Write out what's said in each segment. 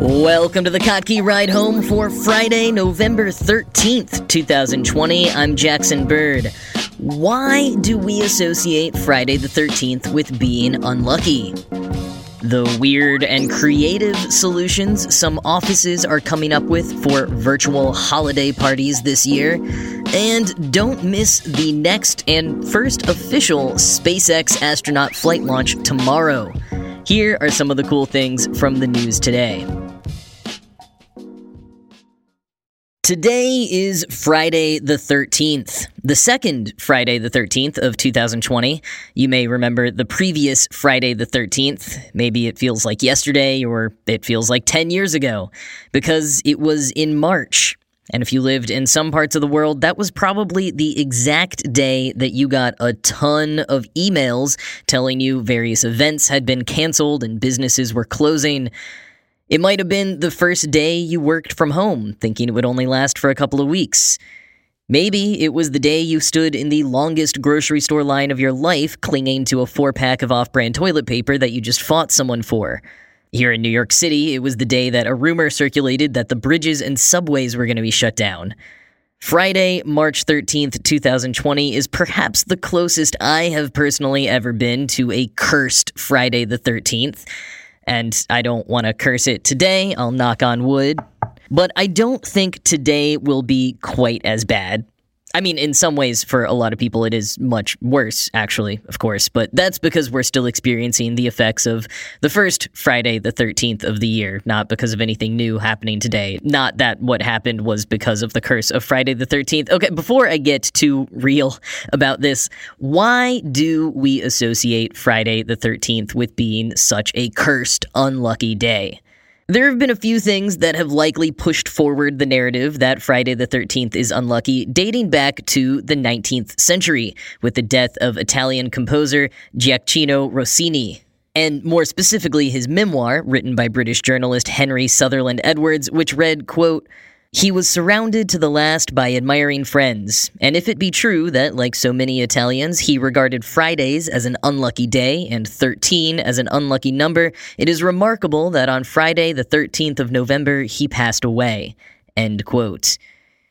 Welcome to the Kottke Ride Home for Friday, November 13th, 2020. I'm Jackson Bird. Why do we associate Friday the 13th with being unlucky? The weird and creative solutions some offices are coming up with for virtual holiday parties this year. And don't miss the next and first official SpaceX astronaut flight launch tomorrow. Here are some of the cool things from the news today. Today is Friday the 13th, the second Friday the 13th of 2020. You may remember the previous Friday the 13th. Maybe it feels like yesterday or it feels like 10 years ago because it was in March. And if you lived in some parts of the world, that was probably the exact day that you got a ton of emails telling you various events had been canceled and businesses were closing. It might have been the first day you worked from home, thinking it would only last for a couple of weeks. Maybe it was the day you stood in the longest grocery store line of your life, clinging to a four pack of off brand toilet paper that you just fought someone for. Here in New York City, it was the day that a rumor circulated that the bridges and subways were going to be shut down. Friday, March 13th, 2020 is perhaps the closest I have personally ever been to a cursed Friday the 13th and I don't want to curse it today. I'll knock on wood. But I don't think today will be quite as bad. I mean, in some ways, for a lot of people, it is much worse, actually, of course, but that's because we're still experiencing the effects of the first Friday, the 13th of the year, not because of anything new happening today. Not that what happened was because of the curse of Friday the 13th. Okay, before I get too real about this, why do we associate Friday the 13th with being such a cursed, unlucky day? There have been a few things that have likely pushed forward the narrative that Friday the 13th is unlucky, dating back to the 19th century, with the death of Italian composer Gioacchino Rossini. And more specifically, his memoir, written by British journalist Henry Sutherland Edwards, which read, quote, he was surrounded to the last by admiring friends, and if it be true that, like so many Italians, he regarded Fridays as an unlucky day and 13 as an unlucky number, it is remarkable that on Friday, the 13th of November, he passed away. End quote.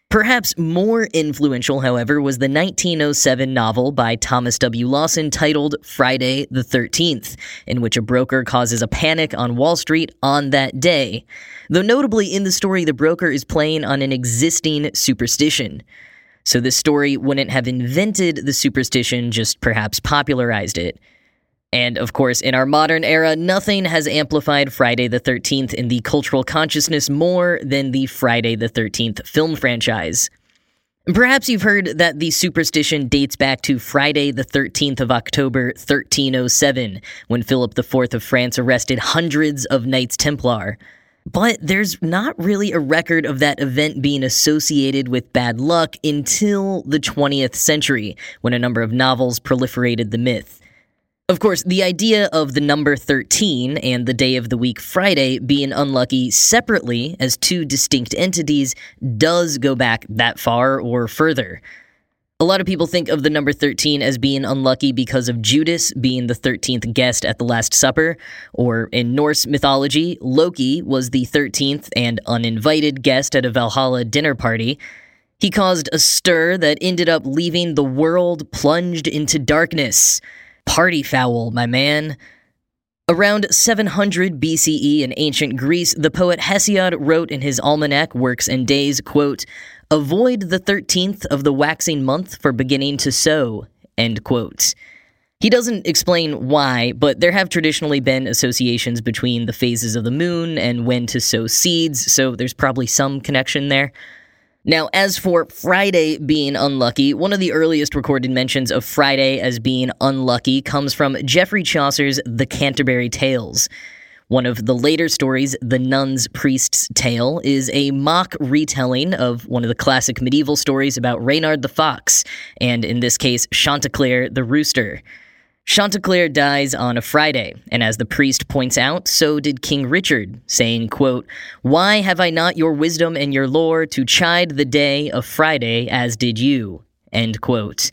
Perhaps more influential, however, was the 1907 novel by Thomas W. Lawson titled Friday the 13th, in which a broker causes a panic on Wall Street on that day. Though notably in the story, the broker is playing on an existing superstition. So this story wouldn't have invented the superstition, just perhaps popularized it. And of course, in our modern era, nothing has amplified Friday the 13th in the cultural consciousness more than the Friday the 13th film franchise. Perhaps you've heard that the superstition dates back to Friday the 13th of October 1307, when Philip IV of France arrested hundreds of Knights Templar. But there's not really a record of that event being associated with bad luck until the 20th century, when a number of novels proliferated the myth. Of course, the idea of the number 13 and the day of the week Friday being unlucky separately as two distinct entities does go back that far or further. A lot of people think of the number 13 as being unlucky because of Judas being the 13th guest at the Last Supper, or in Norse mythology, Loki was the 13th and uninvited guest at a Valhalla dinner party. He caused a stir that ended up leaving the world plunged into darkness. Party foul, my man. Around 700 BCE in ancient Greece, the poet Hesiod wrote in his almanac Works and Days, quote, Avoid the 13th of the waxing month for beginning to sow, end quote. He doesn't explain why, but there have traditionally been associations between the phases of the moon and when to sow seeds, so there's probably some connection there. Now, as for Friday being unlucky, one of the earliest recorded mentions of Friday as being unlucky comes from Geoffrey Chaucer's The Canterbury Tales. One of the later stories, The Nun's Priest's Tale, is a mock retelling of one of the classic medieval stories about Reynard the Fox, and in this case, Chanticleer the Rooster. Chanticleer dies on a Friday, and as the priest points out, so did King Richard, saying, quote, Why have I not your wisdom and your lore to chide the day of Friday as did you? End quote.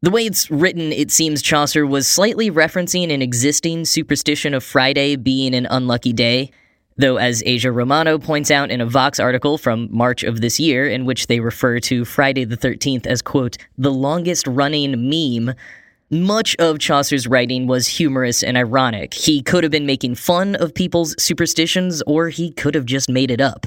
The way it's written, it seems Chaucer was slightly referencing an existing superstition of Friday being an unlucky day. Though, as Aja Romano points out in a Vox article from March of this year, in which they refer to Friday the 13th as, quote, the longest running meme, much of Chaucer's writing was humorous and ironic. He could have been making fun of people's superstitions, or he could have just made it up.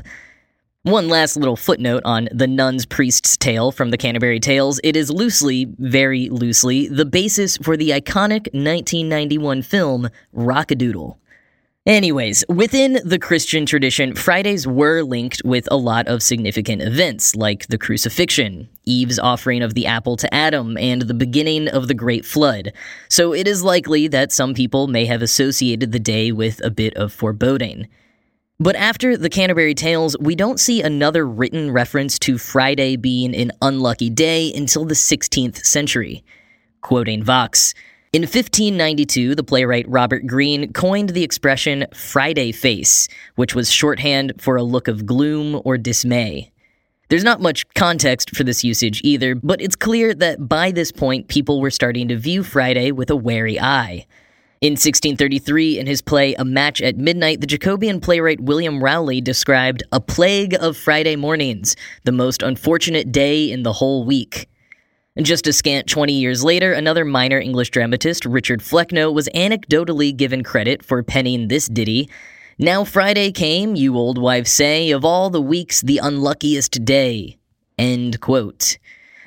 One last little footnote on the Nun's Priest's Tale from the Canterbury Tales. It is loosely, very loosely, the basis for the iconic 1991 film Rock-a-Doodle. Anyways, within the Christian tradition, Fridays were linked with a lot of significant events, like the crucifixion, Eve's offering of the apple to Adam, and the beginning of the Great Flood. So it is likely that some people may have associated the day with a bit of foreboding. But after the Canterbury Tales, we don't see another written reference to Friday being an unlucky day until the 16th century. Quoting Vox, in 1592, the playwright Robert Greene coined the expression Friday face, which was shorthand for a look of gloom or dismay. There's not much context for this usage either, but it's clear that by this point people were starting to view Friday with a wary eye. In 1633, in his play A Match at Midnight, the Jacobean playwright William Rowley described a plague of Friday mornings, the most unfortunate day in the whole week. And just a scant 20 years later, another minor English dramatist, Richard Flecknoe, was anecdotally given credit for penning this ditty. Now Friday came, you old wives say, of all the weeks the unluckiest day. End quote.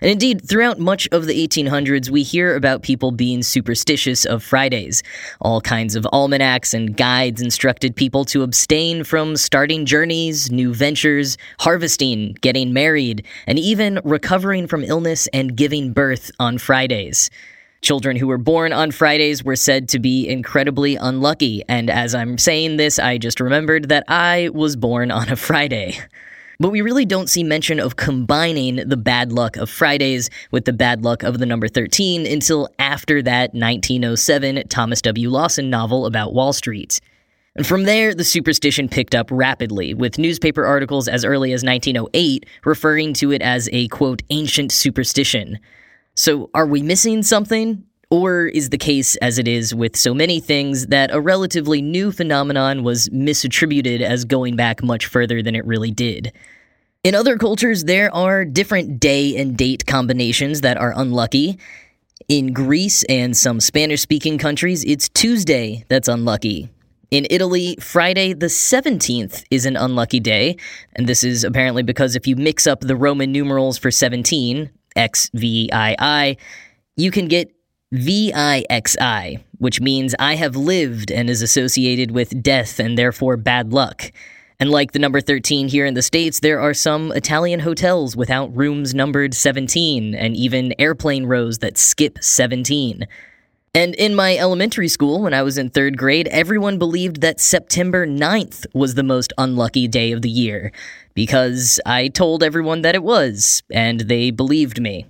And indeed, throughout much of the 1800s, we hear about people being superstitious of Fridays. All kinds of almanacs and guides instructed people to abstain from starting journeys, new ventures, harvesting, getting married, and even recovering from illness and giving birth on Fridays. Children who were born on Fridays were said to be incredibly unlucky, and as I'm saying this, I just remembered that I was born on a Friday. But we really don't see mention of combining the bad luck of Fridays with the bad luck of the number 13 until after that 1907 Thomas W. Lawson novel about Wall Street. And from there, the superstition picked up rapidly, with newspaper articles as early as 1908 referring to it as a quote, ancient superstition. So, are we missing something? Or is the case, as it is with so many things, that a relatively new phenomenon was misattributed as going back much further than it really did? In other cultures, there are different day and date combinations that are unlucky. In Greece and some Spanish speaking countries, it's Tuesday that's unlucky. In Italy, Friday the 17th is an unlucky day, and this is apparently because if you mix up the Roman numerals for 17, X V I I, you can get VIXI, which means I have lived and is associated with death and therefore bad luck. And like the number 13 here in the States, there are some Italian hotels without rooms numbered 17, and even airplane rows that skip 17. And in my elementary school, when I was in third grade, everyone believed that September 9th was the most unlucky day of the year, because I told everyone that it was, and they believed me.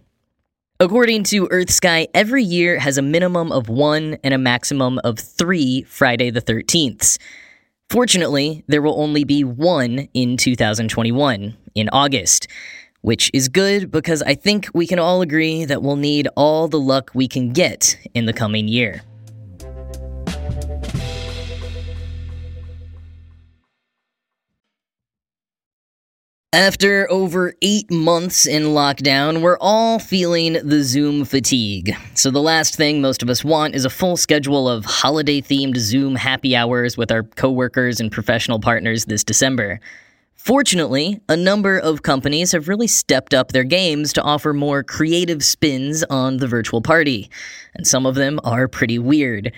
According to EarthSky, every year has a minimum of one and a maximum of three Friday the 13th. Fortunately, there will only be one in 2021, in August, which is good because I think we can all agree that we'll need all the luck we can get in the coming year. After over eight months in lockdown, we're all feeling the Zoom fatigue. So, the last thing most of us want is a full schedule of holiday themed Zoom happy hours with our coworkers and professional partners this December. Fortunately, a number of companies have really stepped up their games to offer more creative spins on the virtual party, and some of them are pretty weird.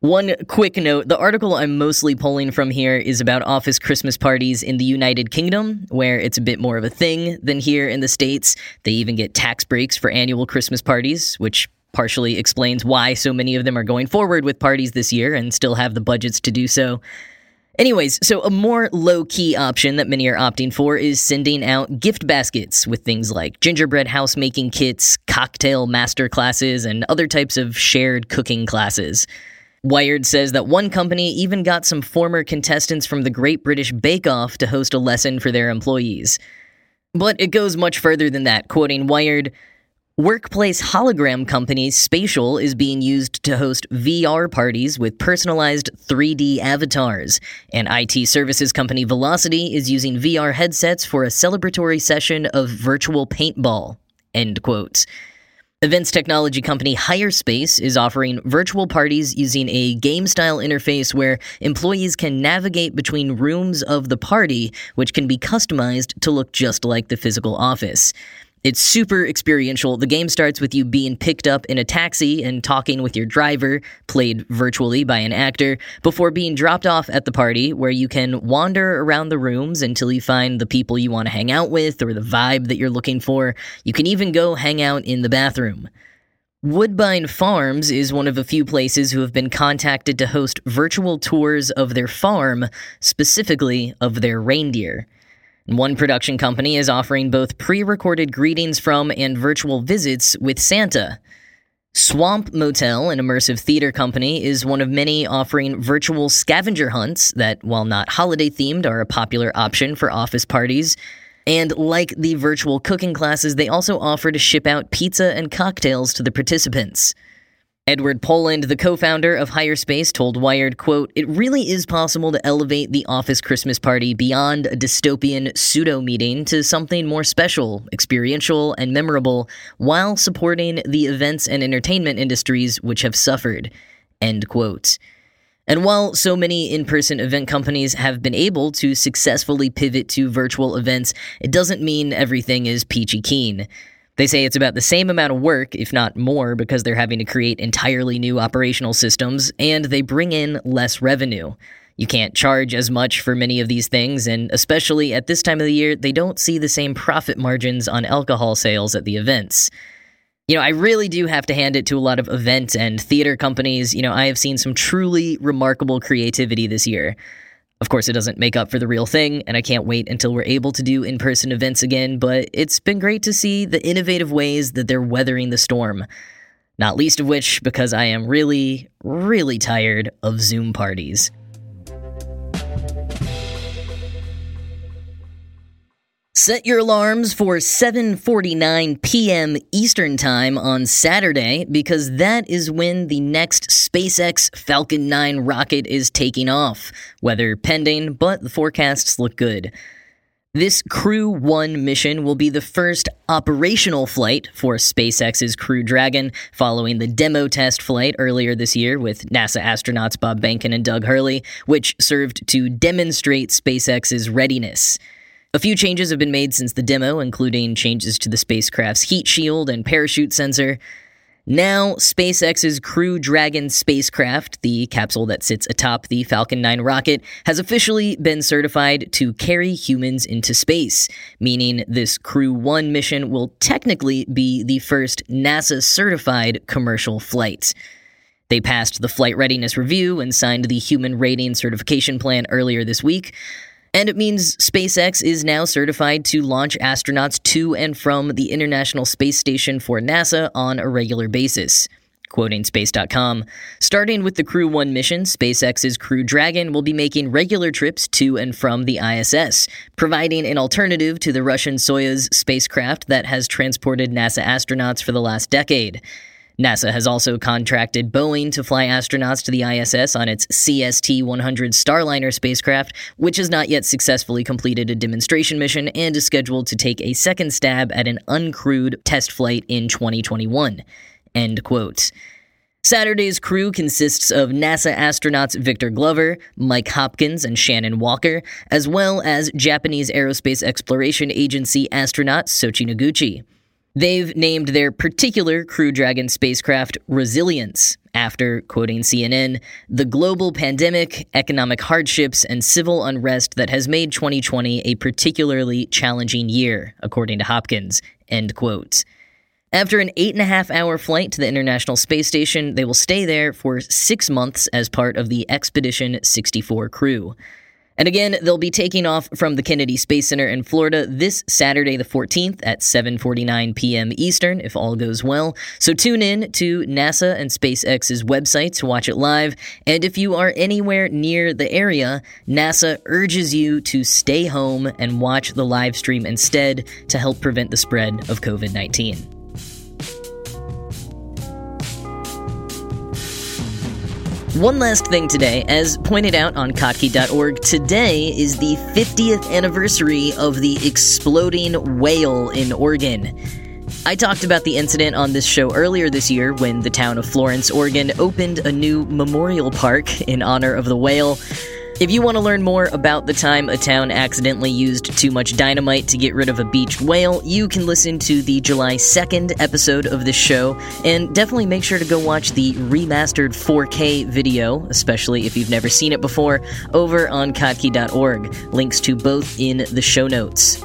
One quick note the article I'm mostly pulling from here is about office Christmas parties in the United Kingdom, where it's a bit more of a thing than here in the States. They even get tax breaks for annual Christmas parties, which partially explains why so many of them are going forward with parties this year and still have the budgets to do so. Anyways, so a more low key option that many are opting for is sending out gift baskets with things like gingerbread house making kits, cocktail master classes, and other types of shared cooking classes. Wired says that one company even got some former contestants from the Great British Bake Off to host a lesson for their employees. But it goes much further than that, quoting Wired Workplace hologram company Spatial is being used to host VR parties with personalized 3D avatars. And IT services company Velocity is using VR headsets for a celebratory session of virtual paintball. End quote. Events technology company Hirespace is offering virtual parties using a game style interface where employees can navigate between rooms of the party, which can be customized to look just like the physical office. It's super experiential. The game starts with you being picked up in a taxi and talking with your driver, played virtually by an actor, before being dropped off at the party, where you can wander around the rooms until you find the people you want to hang out with or the vibe that you're looking for. You can even go hang out in the bathroom. Woodbine Farms is one of a few places who have been contacted to host virtual tours of their farm, specifically of their reindeer. One production company is offering both pre recorded greetings from and virtual visits with Santa. Swamp Motel, an immersive theater company, is one of many offering virtual scavenger hunts that, while not holiday themed, are a popular option for office parties. And like the virtual cooking classes, they also offer to ship out pizza and cocktails to the participants. Edward Poland, the co-founder of Hirespace, told Wired, quote, It really is possible to elevate the office Christmas party beyond a dystopian pseudo-meeting to something more special, experiential, and memorable, while supporting the events and entertainment industries which have suffered. End quote. And while so many in person event companies have been able to successfully pivot to virtual events, it doesn't mean everything is peachy keen. They say it's about the same amount of work, if not more, because they're having to create entirely new operational systems, and they bring in less revenue. You can't charge as much for many of these things, and especially at this time of the year, they don't see the same profit margins on alcohol sales at the events. You know, I really do have to hand it to a lot of event and theater companies. You know, I have seen some truly remarkable creativity this year. Of course, it doesn't make up for the real thing, and I can't wait until we're able to do in person events again, but it's been great to see the innovative ways that they're weathering the storm. Not least of which because I am really, really tired of Zoom parties. Set your alarms for 7:49 p.m. Eastern Time on Saturday because that is when the next SpaceX Falcon 9 rocket is taking off. Weather pending, but the forecasts look good. This Crew 1 mission will be the first operational flight for SpaceX's Crew Dragon, following the demo test flight earlier this year with NASA astronauts Bob Behnken and Doug Hurley, which served to demonstrate SpaceX's readiness. A few changes have been made since the demo, including changes to the spacecraft's heat shield and parachute sensor. Now, SpaceX's Crew Dragon spacecraft, the capsule that sits atop the Falcon 9 rocket, has officially been certified to carry humans into space, meaning this Crew 1 mission will technically be the first NASA certified commercial flight. They passed the flight readiness review and signed the human rating certification plan earlier this week, and it means SpaceX is now certified to launch astronauts to and from the International Space Station for NASA on a regular basis. Quoting Space.com, starting with the Crew 1 mission, SpaceX's Crew Dragon will be making regular trips to and from the ISS, providing an alternative to the Russian Soyuz spacecraft that has transported NASA astronauts for the last decade. NASA has also contracted Boeing to fly astronauts to the ISS on its CST 100 Starliner spacecraft, which has not yet successfully completed a demonstration mission and is scheduled to take a second stab at an uncrewed test flight in 2021. End quote. Saturday's crew consists of NASA astronauts Victor Glover, Mike Hopkins, and Shannon Walker, as well as Japanese Aerospace Exploration Agency astronaut Soichi Noguchi. They've named their particular Crew Dragon spacecraft Resilience, after, quoting CNN, the global pandemic, economic hardships, and civil unrest that has made 2020 a particularly challenging year, according to Hopkins, end quote. After an eight and a half hour flight to the International Space Station, they will stay there for six months as part of the Expedition 64 crew. And again, they'll be taking off from the Kennedy Space Center in Florida this Saturday the 14th at 7:49 p.m. Eastern if all goes well. So tune in to NASA and SpaceX's website to watch it live, and if you are anywhere near the area, NASA urges you to stay home and watch the live stream instead to help prevent the spread of COVID-19. One last thing today, as pointed out on Kottke.org, today is the 50th anniversary of the exploding whale in Oregon. I talked about the incident on this show earlier this year when the town of Florence, Oregon opened a new memorial park in honor of the whale. If you want to learn more about the time a town accidentally used too much dynamite to get rid of a beached whale, you can listen to the July 2nd episode of this show, and definitely make sure to go watch the remastered 4K video, especially if you've never seen it before, over on kottke.org. Links to both in the show notes.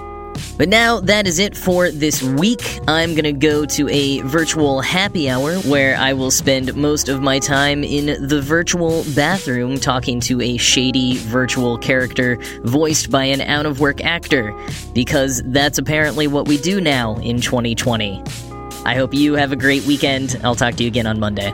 But now that is it for this week. I'm gonna go to a virtual happy hour where I will spend most of my time in the virtual bathroom talking to a shady virtual character voiced by an out of work actor, because that's apparently what we do now in 2020. I hope you have a great weekend. I'll talk to you again on Monday.